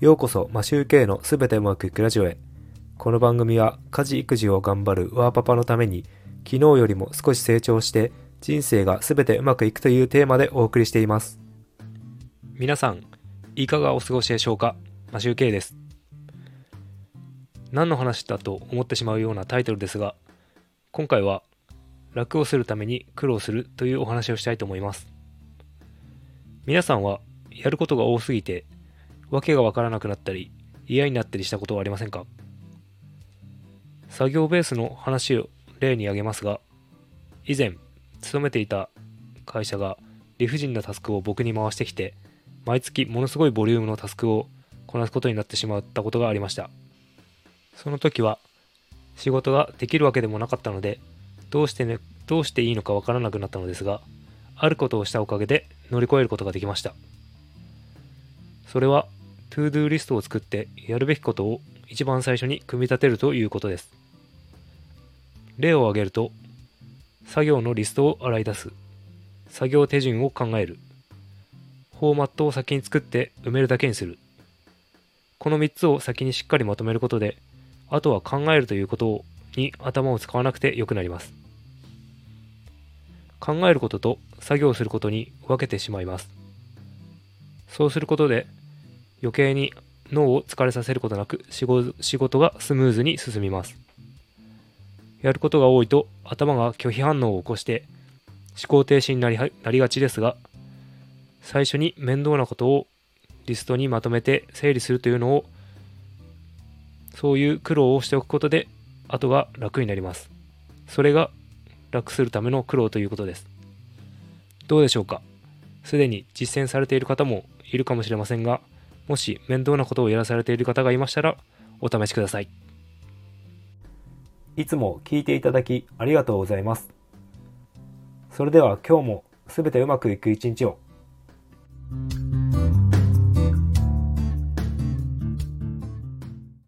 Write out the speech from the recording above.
ようこそマシューケイのすべてうまくいくラジオへ。この番組は家事育児を頑張るワーパパのために昨日よりも少し成長して人生がすべてうまくいくというテーマでお送りしています。皆さん、いかがお過ごしでしょうか？マシューケイです。何の話だと思ってしまうようなタイトルですが、今回は楽をするために苦労するというお話をしたいと思います。皆さんはやることが多すぎてわけがわからなくなったり嫌になったりしたことはありませんか？作業ベースの話を例に挙げますが以前勤めていた会社が理不尽なタスクを僕に回してきて毎月ものすごいボリュームのタスクをこなすことになってしまったことがありました。その時は仕事ができるわけでもなかったのでどうしてねどうしていいのかわからなくなったのですがあることをしたおかげで乗り越えることができました。それは ToDo リストを作ってやるべきことを一番最初に組み立てるということです。例を挙げると作業のリストを洗い出す。作業手順を考える。フォーマットを先に作って埋めるだけにする。この3つを先にしっかりまとめることであとは考えるということに頭を使わなくてよくなります。考えることと作業することに分けてしまいます。そうすることで余計に脳を疲れさせることなく仕事がスムーズに進みます。やることが多いと頭が拒否反応を起こして思考停止になりなりがちですが最初に面倒なことをリストにまとめて整理するというのをそういう苦労をしておくことで後が楽になります。それが楽するための苦労ということです。どうでしょうか？すでに実践されている方もいるかもしれませんがもし面倒なことをやらされている方がいましたらお試しください。いつも聞いていただきありがとうございます。それでは今日もすべてうまくいく一日を。